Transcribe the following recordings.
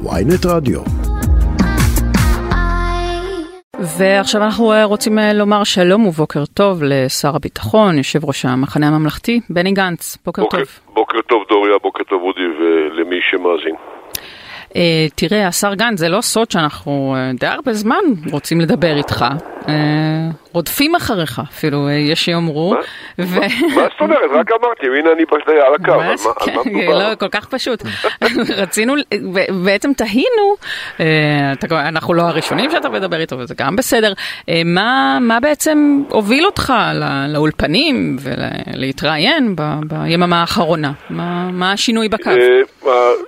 ויינט רדיו. ועכשיו אנחנו אה, רוצים אה, לומר שלום ובוקר טוב לשר הביטחון, יושב ראש המחנה הממלכתי, בני גנץ. בוקר, בוקר טוב. בוקר טוב דוריה, בוקר טוב אודי ולמי שמאזין. אה, תראה, השר גנץ, זה לא סוד שאנחנו אה, די הרבה זמן רוצים לדבר איתך. אה, רודפים אחריך, אפילו אה, יש שיאמרו. מה זאת אומרת? רק אמרתי, הנה אני על הקו, על מה מדובר? לא, כל כך פשוט. רצינו, בעצם תהינו, אה, אנחנו לא הראשונים שאתה מדבר איתו, וזה גם בסדר. מה בעצם הוביל אותך לאולפנים ולהתראיין ביממה האחרונה? מה השינוי בקו?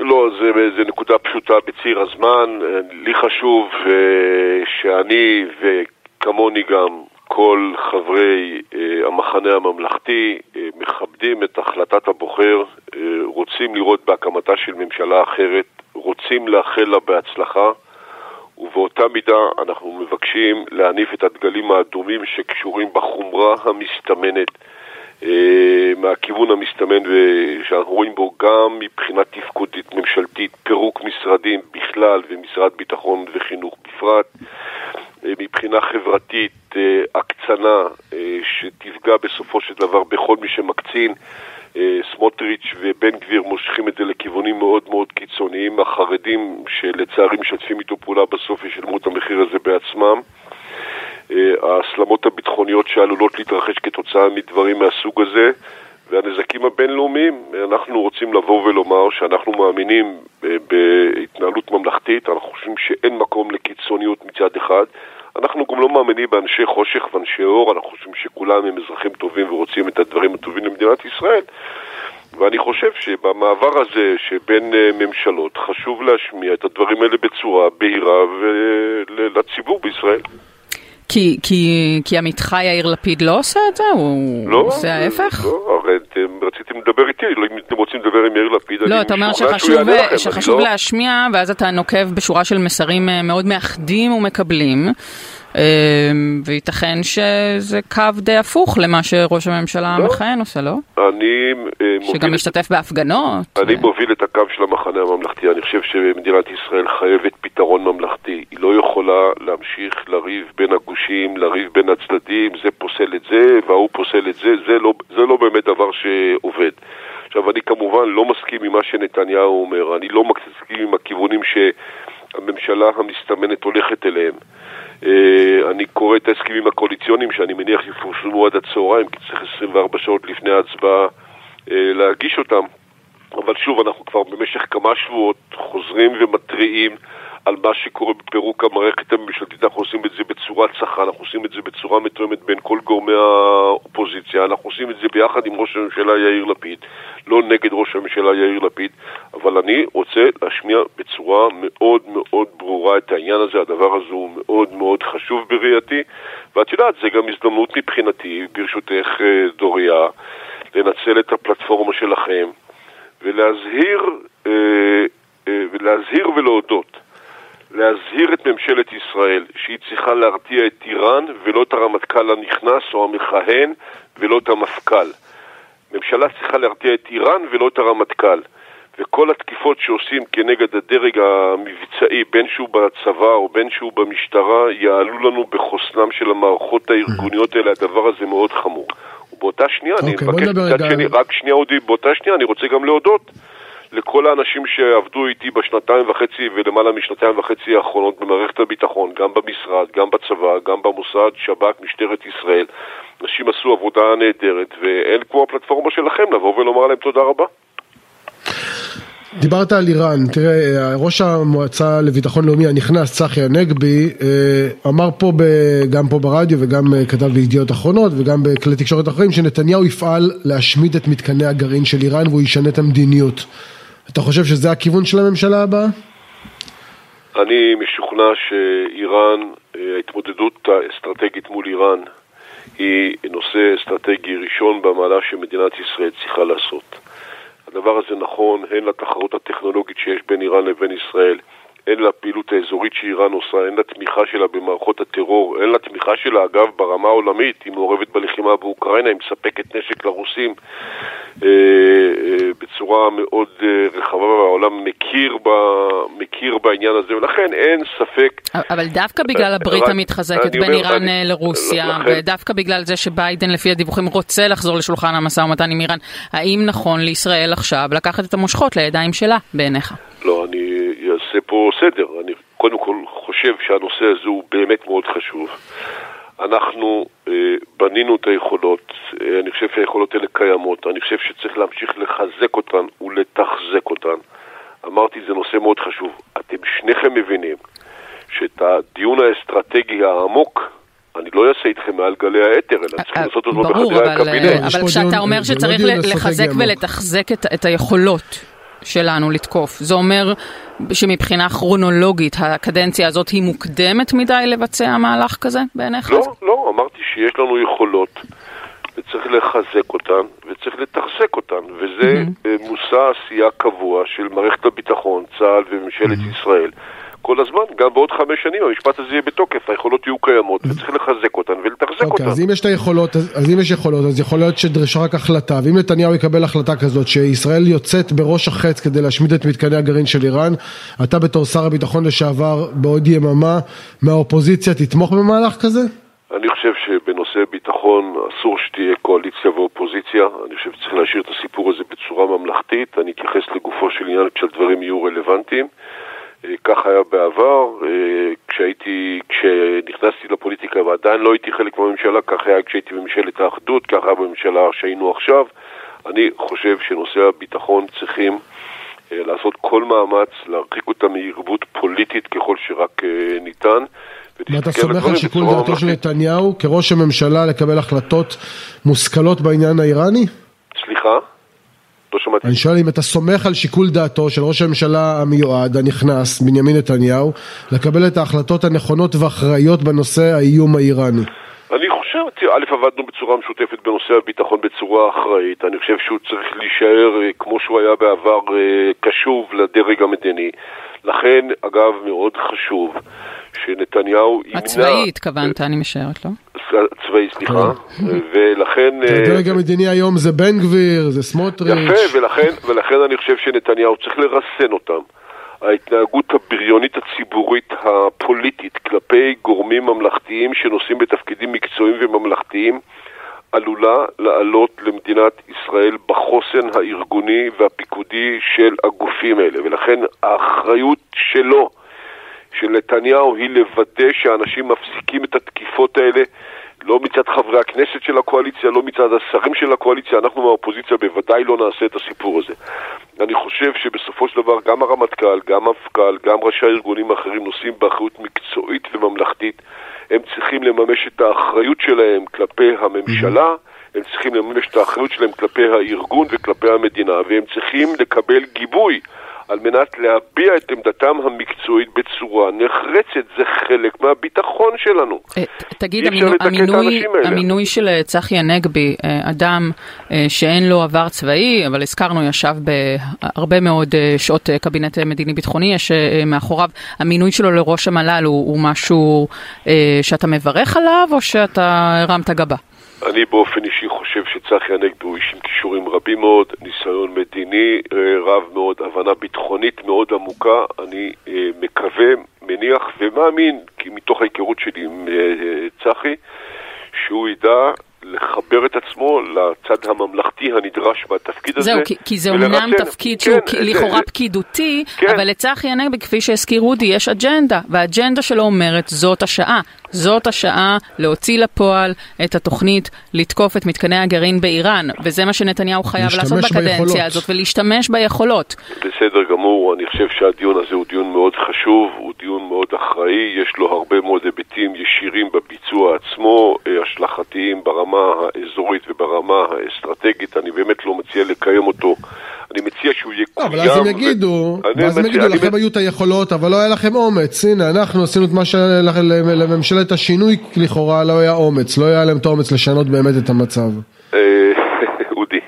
לא, זה נקודה פשוטה בציר הזמן. לי חשוב שאני וכמוני גם כל חברי אה, המחנה הממלכתי אה, מכבדים את החלטת הבוחר, אה, רוצים לראות בהקמתה של ממשלה אחרת, רוצים לאחל לה בהצלחה, ובאותה מידה אנחנו מבקשים להניף את הדגלים האדומים שקשורים בחומרה המסתמנת. מהכיוון המסתמן שאנחנו רואים בו גם מבחינה תפקודית ממשלתית, פירוק משרדים בכלל ומשרד ביטחון וחינוך בפרט, מבחינה חברתית, אה, הקצנה אה, שתפגע בסופו של דבר בכל מי שמקצין. אה, סמוטריץ' ובן גביר מושכים את זה לכיוונים מאוד מאוד קיצוניים. החרדים, שלצערי משתפים איתו פעולה, בסוף ישלמו את המחיר הזה בעצמם. ההסלמות הביטחוניות שעלולות להתרחש כתוצאה מדברים מהסוג הזה. והנזקים הבינלאומיים, אנחנו רוצים לבוא ולומר שאנחנו מאמינים בהתנהלות ממלכתית, אנחנו חושבים שאין מקום לקיצוניות מצד אחד, אנחנו גם לא מאמינים באנשי חושך ואנשי אור, אנחנו חושבים שכולם הם אזרחים טובים ורוצים את הדברים הטובים למדינת ישראל. ואני חושב שבמעבר הזה שבין אה, ממשלות חשוב להשמיע את הדברים האלה בצורה בהירה לציבור בישראל. כי, כי, כי עמיתך יאיר לפיד לא עושה את זה? הוא לא, עושה ההפך? לא, הרי אתם רציתם לדבר איתי, לא אם אתם רוצים לדבר עם יאיר לפיד, לא, אתה אומר שחשוב, שחשוב לא... להשמיע, ואז אתה נוקב בשורה של מסרים אה, מאוד מאחדים ומקבלים. אמ, וייתכן שזה קו די הפוך למה שראש הממשלה לא. המכהן עושה, לא? אני אה, מוביל... שגם משתתף בהפגנות. אני ו... מוביל את הקו של המחנה הממלכתי. אני חושב שמדינת ישראל חייבת פתרון ממלכתי. היא לא יכולה להמשיך לריב בין הגושים, לריב בין הצדדים, זה פוסל את זה וההוא פוסל את זה. זה לא, זה לא באמת דבר שעובד. עכשיו, אני כמובן לא מסכים עם מה שנתניהו אומר. אני לא מסכים עם הכיוונים שהממשלה המסתמנת הולכת אליהם. אה, אני קורא את ההסכמים הקואליציוניים שאני מניח יפורסמו עד הצהריים, כי צריך 24 שעות לפני ההצבעה אה, להגיש אותם. אבל שוב, אנחנו כבר במשך כמה שבועות חוזרים ומתריעים על מה שקורה בפירוק המערכת הממשלתית, אנחנו עושים את זה בצורה צחה, אנחנו עושים את זה בצורה מתואמת בין כל גורמי האופוזיציה, אנחנו עושים את זה ביחד עם ראש הממשלה יאיר לפיד, לא נגד ראש הממשלה יאיר לפיד, אבל אני רוצה להשמיע בצורה מאוד מאוד ברורה את העניין הזה, הדבר הזה הוא מאוד מאוד חשוב בראייתי, ואת יודעת, זה גם הזדמנות מבחינתי, ברשותך אה, דוריה, לנצל את הפלטפורמה שלכם ולהזהיר, אה, אה, ולהזהיר ולהודות להזהיר את ממשלת ישראל שהיא צריכה להרתיע את איראן ולא את הרמטכ"ל הנכנס או המכהן ולא את המפכ"ל. ממשלה צריכה להרתיע את איראן ולא את הרמטכ"ל. וכל התקיפות שעושים כנגד הדרג המבצעי, בין שהוא בצבא או בין שהוא במשטרה, יעלו לנו בחוסנם של המערכות הארגוניות האלה. הדבר הזה מאוד חמור. ובאותה שנייה, okay, אני אוקיי, מבקש מצד שני, רק שנייה אודי, באותה שנייה אני רוצה גם להודות לכל האנשים שעבדו איתי בשנתיים וחצי ולמעלה משנתיים וחצי האחרונות במערכת הביטחון, גם במשרד, גם בצבא, גם במוסד, שב"כ, משטרת ישראל. אנשים עשו עבודה נהדרת, ואין כמו הפלטפורמה שלכם לבוא ולומר להם תודה רבה. דיברת על איראן, תראה, ראש המועצה לביטחון לאומי הנכנס, צחי הנגבי, אה, אמר פה, ב, גם פה ברדיו וגם אה, כתב בידיעות אחרונות וגם בכלי תקשורת אחרים, שנתניהו יפעל להשמיד את מתקני הגרעין של איראן והוא ישנה את המדיניות. אתה חושב שזה הכיוון של הממשלה הבאה? אני משוכנע שאיראן, אה, ההתמודדות האסטרטגית מול איראן היא נושא אסטרטגי ראשון במעלה שמדינת ישראל צריכה לעשות. הדבר הזה נכון הן לתחרות הטכנולוגית שיש בין איראן לבין ישראל, אין לה פעילות האזורית שאיראן עושה, אין לה תמיכה שלה במערכות הטרור, אין לה תמיכה שלה, אגב, ברמה העולמית, היא מעורבת בלחימה באוקראינה, היא מספקת נשק לרוסים אה, אה, בצורה מאוד אה, רחבה, והעולם מכיר, ב, מכיר בעניין הזה, ולכן אין ספק... אבל דווקא בגלל הברית המתחזקת בין אומר, איראן אני- לרוסיה, לכן- ודווקא בגלל זה שביידן לפי הדיווחים רוצה לחזור לשולחן המשא ומתן עם איראן, האם נכון לישראל עכשיו לקחת את המושכות לידיים שלה, בעיניך? לא, אני פה סדר. אני קודם כל חושב שהנושא הזה הוא באמת מאוד חשוב. אנחנו אה, בנינו את היכולות, אה, אני חושב שהיכולות האלה קיימות, אני חושב שצריך להמשיך לחזק אותן ולתחזק אותן. אמרתי, זה נושא מאוד חשוב. אתם שניכם מבינים שאת הדיון האסטרטגי העמוק, אני לא אעשה איתכם מעל גלי האתר, אלא צריכים לעשות אותו ברור, בחדרי אבל, הקבינט. אה, יש אבל כשאתה אומר לא שצריך דיון ל- אסטרטגי לחזק. ולתחזק את, את היכולות שלנו לתקוף, זה אומר שמבחינה כרונולוגית הקדנציה הזאת היא מוקדמת מדי לבצע מהלך כזה בעיניך? לא, לא, אמרתי שיש לנו יכולות וצריך לחזק אותן וצריך לתחזק אותן וזה אה, מושא עשייה קבוע של מערכת הביטחון, צה"ל וממשלת ישראל כל הזמן, גם בעוד חמש שנים המשפט הזה יהיה בתוקף, היכולות יהיו קיימות וצריך לחזק אותן ולתחזק אוקיי, אותן. אז אם יש את היכולות, אז אז אם יש יכולות, אז יכול להיות שדרשה רק החלטה, ואם נתניהו יקבל החלטה כזאת, שישראל יוצאת בראש החץ כדי להשמיד את מתקני הגרעין של איראן, אתה בתור שר הביטחון לשעבר, בעוד יממה, מהאופוזיציה תתמוך במהלך כזה? אני חושב שבנושא ביטחון אסור שתהיה קואליציה ואופוזיציה, אני חושב שצריך להשאיר את הסיפור הזה בצורה ממלכתית, אני אתייחס לגופו של עניין כשהדברים יהיו רלוונטיים. אה, כך היה בעבר, אה, כשהייתי, כשנכנסתי לפוליטיקה ועדיין לא הייתי חלק מהממשלה, כך היה כשהייתי בממשלת האחדות, כך היה בממשלה שהיינו עכשיו. אני חושב שנושאי הביטחון צריכים אה, לעשות כל מאמץ להרחיק אותם מערבות פוליטית ככל שרק ניתן. ואתה סומך על שיקול דעתו של. נתניהו כראש הממשלה לקבל החלטות מושכלות בעניין האיראני? סליחה? לא שמעתי. אני שואל אם אתה סומך על שיקול דעתו של ראש הממשלה המיועד, הנכנס, בנימין נתניהו, לקבל את ההחלטות הנכונות והאחראיות בנושא האיום האיראני. אני חושב, תראה, א', עבדנו בצורה משותפת בנושא הביטחון בצורה אחראית. אני חושב שהוא צריך להישאר, אה, כמו שהוא היה בעבר, אה, קשוב לדרג המדיני. לכן, אגב, מאוד חשוב שנתניהו ימנע... הצבאי התכוונת, אני משערת, לא? צבאי, סליחה. ולכן... אה, הדרג המדיני היום זה בן גביר, זה סמוטריץ'. יפה, ולכן, ולכן אני חושב שנתניהו צריך לרסן אותם. ההתנהגות הבריונית הציבורית הפוליטית כלפי גורמים ממלכתיים שנושאים בתפקידים מקצועיים וממלכתיים עלולה לעלות למדינת ישראל בחוסן הארגוני והפיקודי של הגופים האלה, ולכן האחריות שלו, של נתניהו, היא לוודא שאנשים מפסיקים את התקיפות האלה לא מצד חברי הכנסת של הקואליציה, לא מצד השרים של הקואליציה, אנחנו מהאופוזיציה בוודאי לא נעשה את הסיפור הזה. אני חושב שבסופו של דבר גם הרמטכ"ל, גם המפכ"ל, גם ראשי הארגונים האחרים נושאים באחריות מקצועית וממלכתית. הם צריכים לממש את האחריות שלהם כלפי הממשלה, הם צריכים לממש את האחריות שלהם כלפי הארגון וכלפי המדינה, והם צריכים לקבל גיבוי. על מנת להביע את עמדתם המקצועית בצורה נחרצת, זה חלק מהביטחון שלנו. אה, תגיד, המינוי- של אה, צחי הנגבי, אה, אדם שאין לו עבר צבאי, אבל הזכרנו, ישב בהרבה מאוד שעות קבינט מדיני-ביטחוני, יש מאחוריו, המינוי שלו לראש המל"ל הוא, הוא משהו שאתה מברך עליו, או שאתה הרמת גבה? אני באופן אישי חושב שצחי הנגבי הוא איש עם כישורים רבים מאוד, ניסיון מדיני אה, רב מאוד, הבנה ביטחונית מאוד עמוקה. אני אה, מקווה, מניח ומאמין, כי מתוך ההיכרות שלי עם אה, צחי, שהוא ידע לחבר את עצמו לצד הממלכתי הנדרש בתפקיד הזה. זהו, כי, כי זה ולרסן. אומנם תפקיד שהוא כן, כן, זה- לכאורה זה- פקידותי, כן. אבל לצחי הנגבי, כפי שהזכיר אודי, יש אג'נדה, והאג'נדה שלו אומרת, זאת השעה. זאת השעה להוציא לפועל את התוכנית לתקוף את מתקני הגרעין באיראן, וזה מה שנתניהו חייב לעשות בקדנציה ביכולות. הזאת, ולהשתמש ביכולות. בסדר גמור, אני חושב שהדיון הזה הוא דיון מאוד חשוב, הוא דיון מאוד אחראי, יש לו הרבה מאוד היבטים ישירים בביצוע עצמו, אה, השלכתיים ברמה האזורית וברמה האסטרטגית, אני באמת לא מציע לקיים אותו, אני מציע שהוא לא, יקוים. אבל אז הם יגידו, ואז הם יגידו, לכם היו את היכולות, אבל לא היה לכם אומץ. הנה, אנחנו עשינו את מה שלממשלת השינוי לכאורה לא היה אומץ. לא היה להם את האומץ לשנות באמת את המצב. אה, אודי,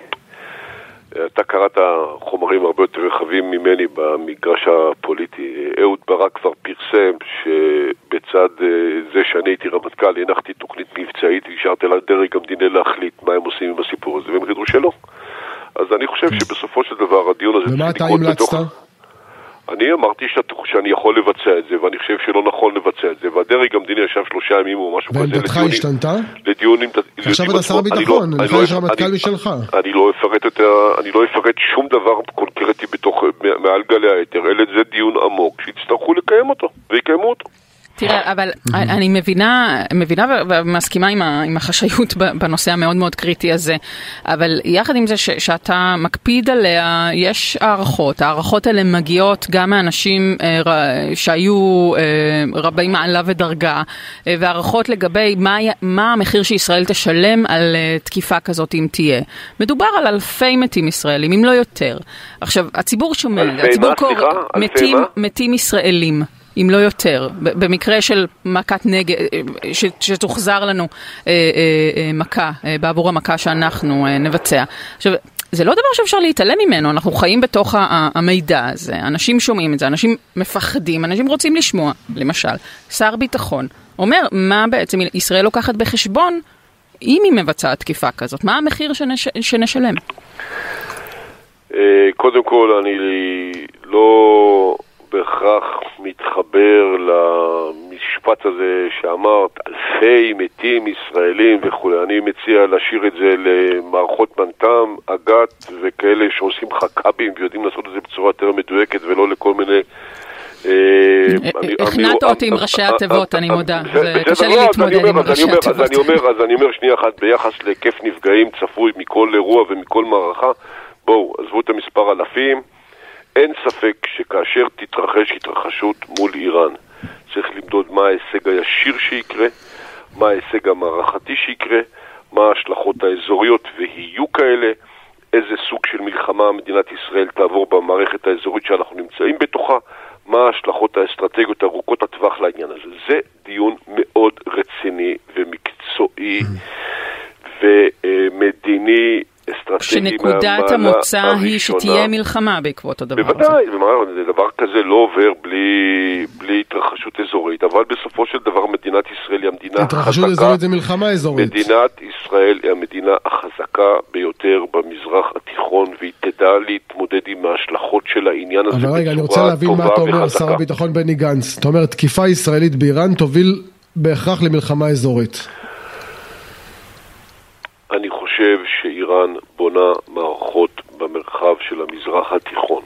אתה קראת חומרים הרבה יותר רחבים ממני במגרש הפוליטי. אהוד ברק כבר פרסם שבצד אה, זה שאני הייתי רמטכ"ל הנחתי תוכנית מבצעית והשארתי לדרג המדיני להחליט מה הם עושים עם הסיפור הזה, והם יגידו שלא. אז אני חושב שבסופו של דבר הדיון הזה ומה אתה המלצת? אני אמרתי שאת, שאני יכול לבצע את זה, ואני חושב שלא נכון לבצע את זה, והדרג המדיני ישב שלושה ימים או משהו כזה ועמדתך השתנתה? לדיונים... עכשיו אתה שר לא- הביטחון, לך לא- יש רמטכ"ל משלך. אני לא אפרט יותר, אני לא אפרט שום דבר קונקרטי בתוך, מעל גלי האתר, אלא זה דיון עמוק שיצטרכו לקיים אותו, ויקיימו אותו. תראה, אבל אני מבינה, מבינה ומסכימה עם, ה, עם החשאיות בנושא המאוד מאוד קריטי הזה, אבל יחד עם זה ש, שאתה מקפיד עליה, יש הערכות. ההערכות האלה מגיעות גם מאנשים אה, ר, שהיו אה, רבי מעלה ודרגה, אה, והערכות לגבי מה, מה המחיר שישראל תשלם על אה, תקיפה כזאת אם תהיה. מדובר על אלפי מתים ישראלים, אם לא יותר. עכשיו, הציבור שומע, הציבור קורא, מתים, מתים ישראלים. אם לא יותר, במקרה של מכת נגד, שתוחזר לנו אה, אה, מכה בעבור המכה שאנחנו נבצע. עכשיו, זה לא דבר שאפשר להתעלם ממנו, אנחנו חיים בתוך המידע הזה, אנשים שומעים את זה, אנשים מפחדים, אנשים רוצים לשמוע, למשל, שר ביטחון אומר מה בעצם ישראל לוקחת בחשבון אם היא מבצעת תקיפה כזאת, מה המחיר שנש... שנשלם? קודם כל, אני לא בהכרח מתחבר למשפט הזה שאמרת, אלפי מתים ישראלים וכולי. אני מציע להשאיר את זה למערכות מנת"ם, אג"ת וכאלה שעושים חכ"בים ויודעים לעשות את זה בצורה יותר מדויקת ולא לכל מיני... הכנעת אותי עם ראשי התיבות, אני מודה. זה קשה לי להתמודד עם ראשי התיבות. אז אני אומר שנייה אחת, ביחס להיקף נפגעים צפוי מכל אירוע ומכל מערכה, בואו, עזבו את המספר אלפים. אין ספק שכאשר תתרחש התרחשות מול איראן, צריך למדוד מה ההישג הישיר שיקרה, מה ההישג המערכתי שיקרה, מה ההשלכות האזוריות ויהיו כאלה, איזה סוג של מלחמה מדינת ישראל תעבור במערכת האזורית שאנחנו נמצאים בתוכה, מה ההשלכות האסטרטגיות ארוכות הטווח לעניין הזה. זה דיון מאוד רציני ומקצועי ומדיני. שנקודת המוצא היא שתהיה מלחמה בעקבות הדבר הזה. בוודאי, דבר כזה לא עובר בלי, בלי התרחשות אזורית, אבל בסופו של דבר מדינת ישראל היא המדינה החזקה. התרחשות אזורית זה מלחמה אזורית. מדינת ישראל היא המדינה החזקה ביותר במזרח התיכון, והיא תדע להתמודד עם ההשלכות של העניין הזה בצורה טובה וחזקה. אבל רגע, אני רוצה להבין מה אתה אומר, שר הביטחון בני גנץ. אתה אומר, תקיפה ישראלית באיראן תוביל בהכרח למלחמה אזורית. אני חושב שאיראן בונה מערכות במרחב של המזרח התיכון,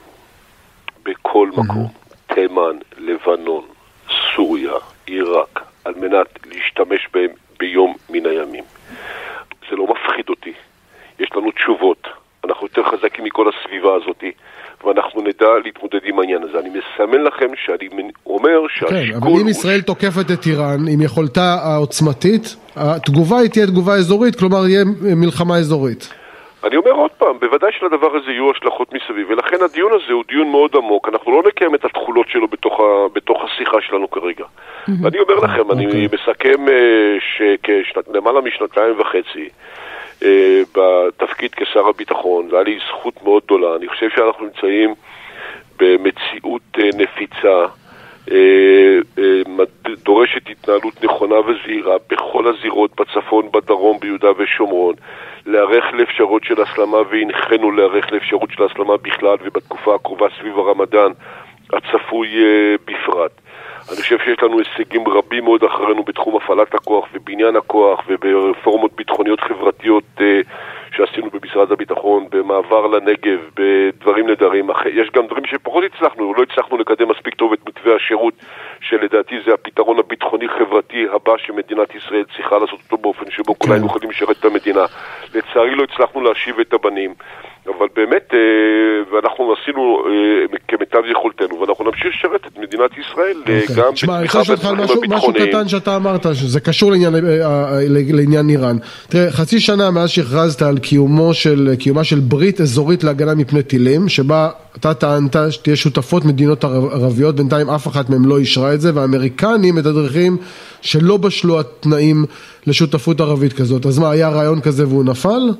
בכל מקום, תימן, לבנון, סוריה, עיראק, על מנת להשתמש בהם ביום מן הימים. זה לא מפחיד אותי, יש לנו תשובות, אנחנו יותר חזקים מכל הסביבה הזאתי. ואנחנו נדע להתמודד עם העניין הזה. אני מסמן לכם שאני אומר שהשיקול... כן, אבל אם ישראל תוקפת את איראן עם יכולתה העוצמתית, התגובה היא תהיה תגובה אזורית, כלומר יהיה מלחמה אזורית. אני אומר עוד פעם, בוודאי שלדבר הזה יהיו השלכות מסביב, ולכן הדיון הזה הוא דיון מאוד עמוק, אנחנו לא נקיים את התכולות שלו בתוך, ה, בתוך השיחה שלנו כרגע. ואני אומר לכם, okay. אני אוקיי. מסכם שלמעלה משנתיים וחצי, Uh, בתפקיד כשר הביטחון, והיה לי זכות מאוד גדולה. אני חושב שאנחנו נמצאים במציאות uh, נפיצה, דורשת התנהלות נכונה וזהירה בכל הזירות, בצפון, בדרום, ביהודה ושומרון, להיערך לאפשרות של הסלמה, והנחינו להיערך לאפשרות של הסלמה בכלל, ובתקופה הקרובה סביב הרמדאן הצפוי בפרט. אני חושב שיש לנו הישגים רבים מאוד אחרינו בתחום הפעלת הכוח ובניין הכוח וברפורמות ביטחוניות חברתיות אה, שעשינו במשרד הביטחון, במעבר לנגב, בדברים נדרים. יש גם דברים שפחות הצלחנו, לא הצלחנו לקדם מספיק טוב את מתווה השירות, שלדעתי זה הפתרון הביטחוני-חברתי הבא שמדינת ישראל צריכה לעשות אותו באופן שבו כן. כולנו יכולים לשרת את המדינה. לצערי לא הצלחנו להשיב את הבנים. אבל באמת, ואנחנו עשינו כמיטב יכולתנו, ואנחנו נמשיך לשרת מדינת ישראל גם בתמיכה בצרכים הביטחוניים. משהו קטן שאתה אמרת, שזה קשור לעניין, לעניין איראן. תראה, חצי שנה מאז שהכרזת על קיומו של, קיומה של ברית אזורית להגנה מפני טילים, שבה אתה טענת שתהיה שותפות מדינות ערביות, בינתיים אף אחת מהן לא אישרה את זה, והאמריקנים מתדרכים שלא בשלו התנאים לשותפות ערבית כזאת. אז מה, היה רעיון כזה והוא נפל?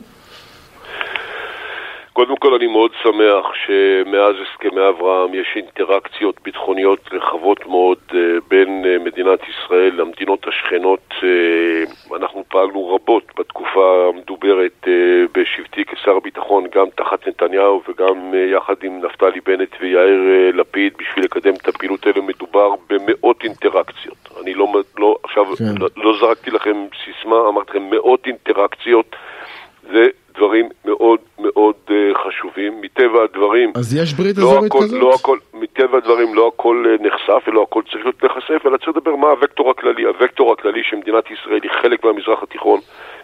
קודם כל אני מאוד שמח שמאז הסכמי אברהם יש אינטראקציות ביטחוניות רחבות מאוד אה, בין אה, מדינת ישראל למדינות השכנות. אה, אנחנו פעלנו רבות בתקופה המדוברת בשבתי כשר ביטחון, גם תחת נתניהו וגם יחד עם נפתלי בנט ויאיר לפיד בשביל לקדם את הפעילות האלה. מדובר במאות אינטראקציות. אני לא, לא עכשיו, כן. לא, לא זרקתי לכם סיסמה, אמרתי לכם מאות אינטראקציות. זה דברים מאוד חשובים. מטבע הדברים... אז יש ברית לא אזורית כזאת? לא הכל, מטבע הדברים לא הכל uh, נחשף ולא הכל צריך להיות נחשף, אלא צריך לדבר מה הוקטור הכללי. הוקטור הכללי שמדינת ישראל היא חלק מהמזרח התיכון,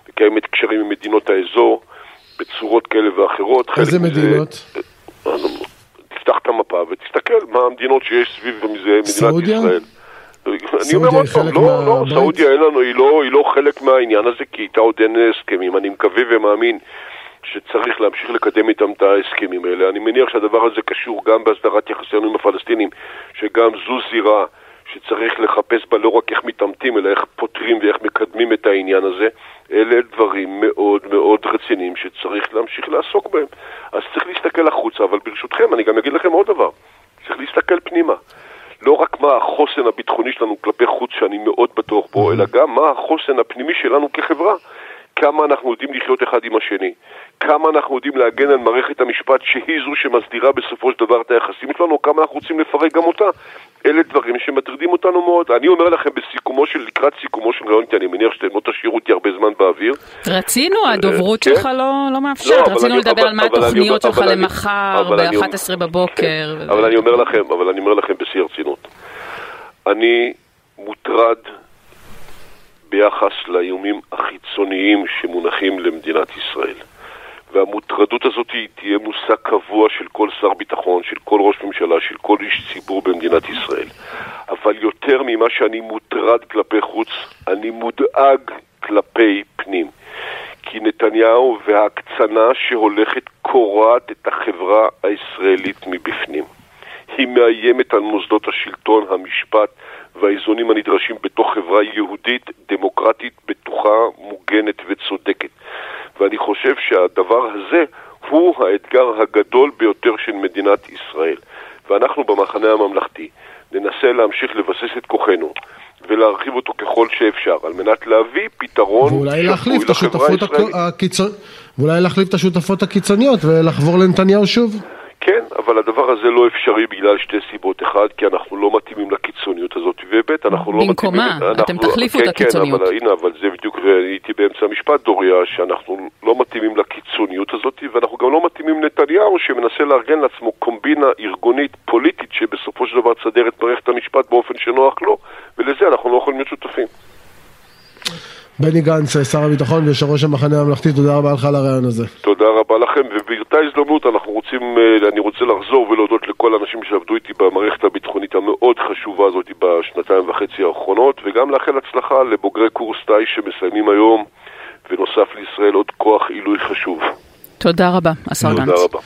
מקיימת קשרים עם מדינות האזור בצורות כאלה ואחרות. איזה מדינות? זה, אה, תפתח את המפה ותסתכל מה המדינות שיש סביב מדינת סעודיה? ישראל. אני אומר עוד פעם, לא, לא, סעודיה אין לנו, היא לא, היא לא חלק מהעניין הזה, כי איתה עוד אין הסכמים. אני מקווה ומאמין שצריך להמשיך לקדם איתם את ההסכמים האלה. אני מניח שהדבר הזה קשור גם בהסדרת יחסינו עם הפלסטינים, שגם זו זירה שצריך לחפש בה לא רק איך מתעמתים, אלא איך פותרים ואיך מקדמים את העניין הזה. אלה דברים מאוד מאוד רציניים שצריך להמשיך לעסוק בהם. אז צריך להסתכל החוצה, אבל ברשותכם, אני גם אגיד לכם עוד דבר. צריך להסתכל פנימה. לא רק מה החוסן הביטחוני שלנו כלפי חוץ, שאני מאוד בטוח בו, אלא גם מה החוסן הפנימי שלנו כחברה. כמה אנחנו יודעים לחיות אחד עם השני, כמה אנחנו יודעים להגן על מערכת המשפט שהיא זו שמסדירה בסופו של דבר את היחסים שלנו, כמה אנחנו רוצים לפרק גם אותה. אלה דברים שמטרידים אותנו מאוד. אני אומר לכם בסיכומו של, לקראת סיכומו של רעיון, כי אני מניח שאתם לא תשאירו אותי הרבה זמן באוויר. רצינו, הדוברות כן? שלך לא, לא מאפשרת, לא, רצינו לדבר אבל, על מה התוכניות שלך למחר ב-11 בבוקר. כן, אבל אני אומר לכם, אבל אני אומר לכם בשיא הרצינות. אני מוטרד ביחס לאיומים החיצוניים שמונחים למדינת ישראל. והמוטרדות הזאת תהיה מושג קבוע של כל שר ביטחון, של כל ראש ממשלה, של כל איש ציבור במדינת ישראל. אבל יותר ממה שאני מוטרד כלפי חוץ, אני מודאג כלפי פנים. כי נתניהו וההקצנה שהולכת קורעת את החברה הישראלית מבפנים. היא מאיימת על מוסדות השלטון, המשפט והאיזונים הנדרשים בתוך חברה יהודית, דמוקרטית, בטוחה, מוגנת וצודקת. ואני חושב שהדבר הזה הוא האתגר הגדול ביותר של מדינת ישראל. ואנחנו במחנה הממלכתי ננסה להמשיך לבסס את כוחנו ולהרחיב אותו ככל שאפשר, על מנת להביא פתרון ואולי להחליף את השותפות הקיצוניות ואולי להחליף את השותפות הקיצוניות ולחבור לנתניהו שוב. כן, אבל הדבר הזה לא אפשרי בגלל שתי סיבות. אחד, כי אנחנו לא מתאימים לקיצוניות הזאת, וב', אנחנו לא מתאימים... במקומה, אתם תחליפו כן, את הקיצוניות. כן, אבל הנה, אבל זה בדיוק, הייתי באמצע המשפט, דוריה, שאנחנו לא מתאימים לקיצוניות הזאת, ואנחנו גם לא מתאימים לנתניהו, שמנסה לארגן לעצמו קומבינה ארגונית פוליטית, שבסופו של דבר תסדר את מערכת המשפט באופן שנוח לו, ולזה אנחנו לא יכולים להיות שותפים. בני גנץ, שר הביטחון ויושב ראש המחנה הממלכתי, תודה רבה לך על הרעיון הזה. תודה רבה לכם, ובאותה הזדמנות אנחנו רוצים, אה, אני רוצה לחזור ולהודות לכל האנשים שעבדו איתי במערכת הביטחונית המאוד חשובה הזאת בשנתיים וחצי האחרונות, וגם לאחל הצלחה לבוגרי קורס טייס שמסיימים היום, ונוסף לישראל עוד כוח עילוי חשוב. תודה רבה, השר גנץ. תודה רבה.